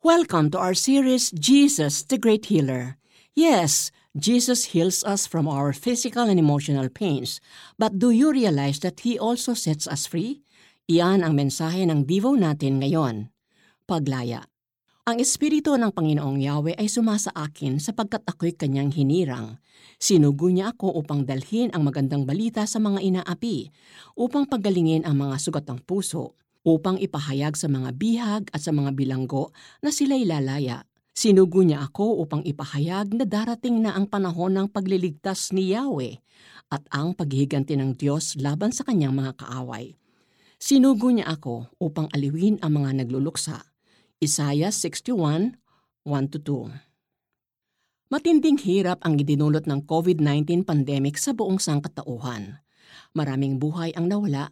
Welcome to our series, Jesus, the Great Healer. Yes, Jesus heals us from our physical and emotional pains. But do you realize that He also sets us free? Iyan ang mensahe ng Devo natin ngayon. Paglaya. Ang Espiritu ng Panginoong Yahweh ay sumasa akin sapagkat ako'y kanyang hinirang. Sinugo niya ako upang dalhin ang magandang balita sa mga inaapi, upang pagalingin ang mga sugat ng puso, upang ipahayag sa mga bihag at sa mga bilanggo na sila'y lalaya. Sinugo niya ako upang ipahayag na darating na ang panahon ng pagliligtas ni Yahweh at ang paghihiganti ng Diyos laban sa kanyang mga kaaway. Sinugo niya ako upang aliwin ang mga nagluluksa. Isaiah 61, 1-2 Matinding hirap ang idinulot ng COVID-19 pandemic sa buong sangkatauhan. Maraming buhay ang nawala,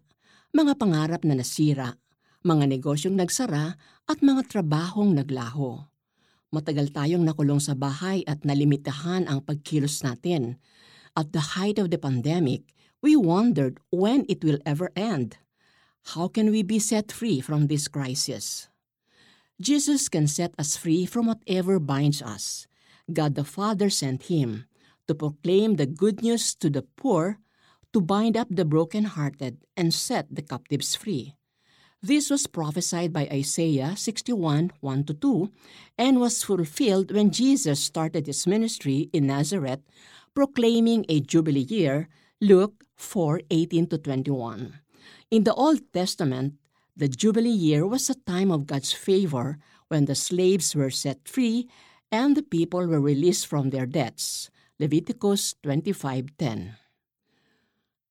mga pangarap na nasira, mga negosyong nagsara at mga trabahong naglaho. Matagal tayong nakulong sa bahay at nalimitahan ang pagkilos natin. At the height of the pandemic, we wondered when it will ever end. How can we be set free from this crisis? Jesus can set us free from whatever binds us. God the Father sent him to proclaim the good news to the poor, to bind up the brokenhearted, and set the captives free. This was prophesied by Isaiah 61 1 2 and was fulfilled when Jesus started his ministry in Nazareth, proclaiming a Jubilee year, Luke 4 18 21. In the Old Testament, the Jubilee year was a time of God's favor when the slaves were set free and the people were released from their debts. Leviticus 25.10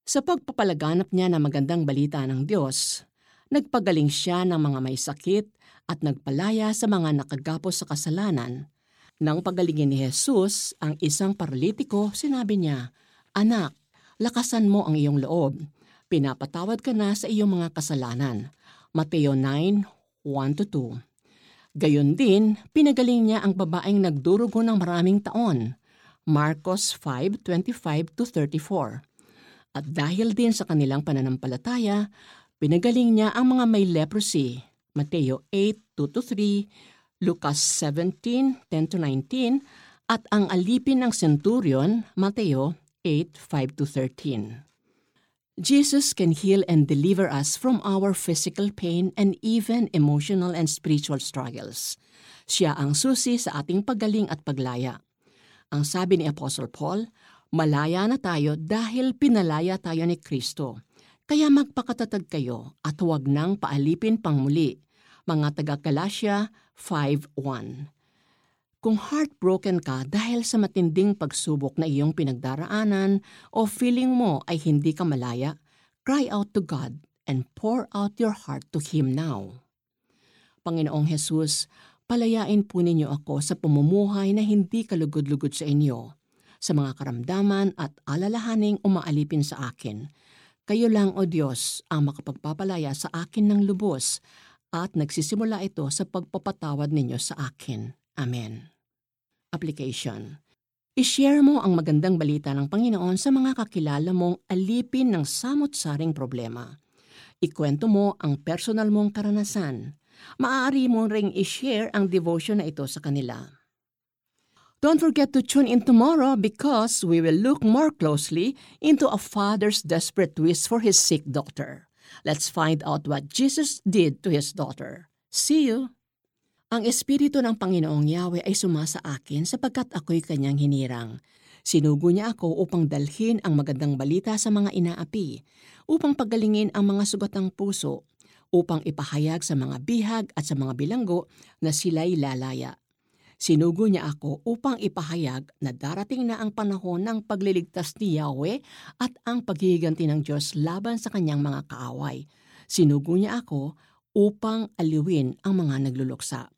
Sa pagpapalaganap niya ng magandang balita ng Diyos, nagpagaling siya ng mga may sakit at nagpalaya sa mga nakagapos sa kasalanan. Nang pagalingin ni Jesus ang isang paralitiko, sinabi niya, Anak, lakasan mo ang iyong loob pinapatawad ka na sa iyong mga kasalanan. Mateo 9, 1-2 Gayon din, pinagaling niya ang babaeng nagdurugo ng maraming taon. Marcos 5:25-34. At dahil din sa kanilang pananampalataya, pinagaling niya ang mga may leprosy. Mateo 8:2-3, Lucas 17:10-19, at ang alipin ng centurion, Mateo 8:5-13. Jesus can heal and deliver us from our physical pain and even emotional and spiritual struggles. Siya ang susi sa ating paggaling at paglaya. Ang sabi ni Apostle Paul, malaya na tayo dahil pinalaya tayo ni Kristo. Kaya magpakatatag kayo at huwag nang paalipin pang muli. Mga taga-Galasya 5.1 kung heartbroken ka dahil sa matinding pagsubok na iyong pinagdaraanan o feeling mo ay hindi ka malaya, cry out to God and pour out your heart to Him now. Panginoong Hesus, palayain po ninyo ako sa pumumuhay na hindi kalugod-lugod sa inyo, sa mga karamdaman at alalahaning umaalipin sa akin. Kayo lang, O Diyos, ang makapagpapalaya sa akin ng lubos at nagsisimula ito sa pagpapatawad ninyo sa akin. Amen. Application I-share mo ang magandang balita ng Panginoon sa mga kakilala mong alipin ng samot-saring problema. Ikwento mo ang personal mong karanasan. Maaari mo ring i-share ang devotion na ito sa kanila. Don't forget to tune in tomorrow because we will look more closely into a father's desperate wish for his sick daughter. Let's find out what Jesus did to his daughter. See you! Ang Espiritu ng Panginoong Yahweh ay sumasa akin sapagkat ako'y kanyang hinirang. Sinugo niya ako upang dalhin ang magandang balita sa mga inaapi, upang pagalingin ang mga sugat ng puso, upang ipahayag sa mga bihag at sa mga bilanggo na sila'y lalaya. Sinugo niya ako upang ipahayag na darating na ang panahon ng pagliligtas ni Yahweh at ang paghihiganti ng Diyos laban sa kanyang mga kaaway. Sinugo niya ako upang aliwin ang mga nagluluksa.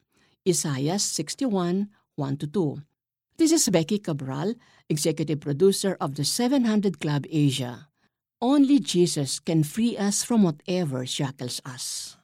Isaiah 61, 1-2. This is Becky Cabral, Executive Producer of the 700 Club Asia. Only Jesus can free us from whatever shackles us.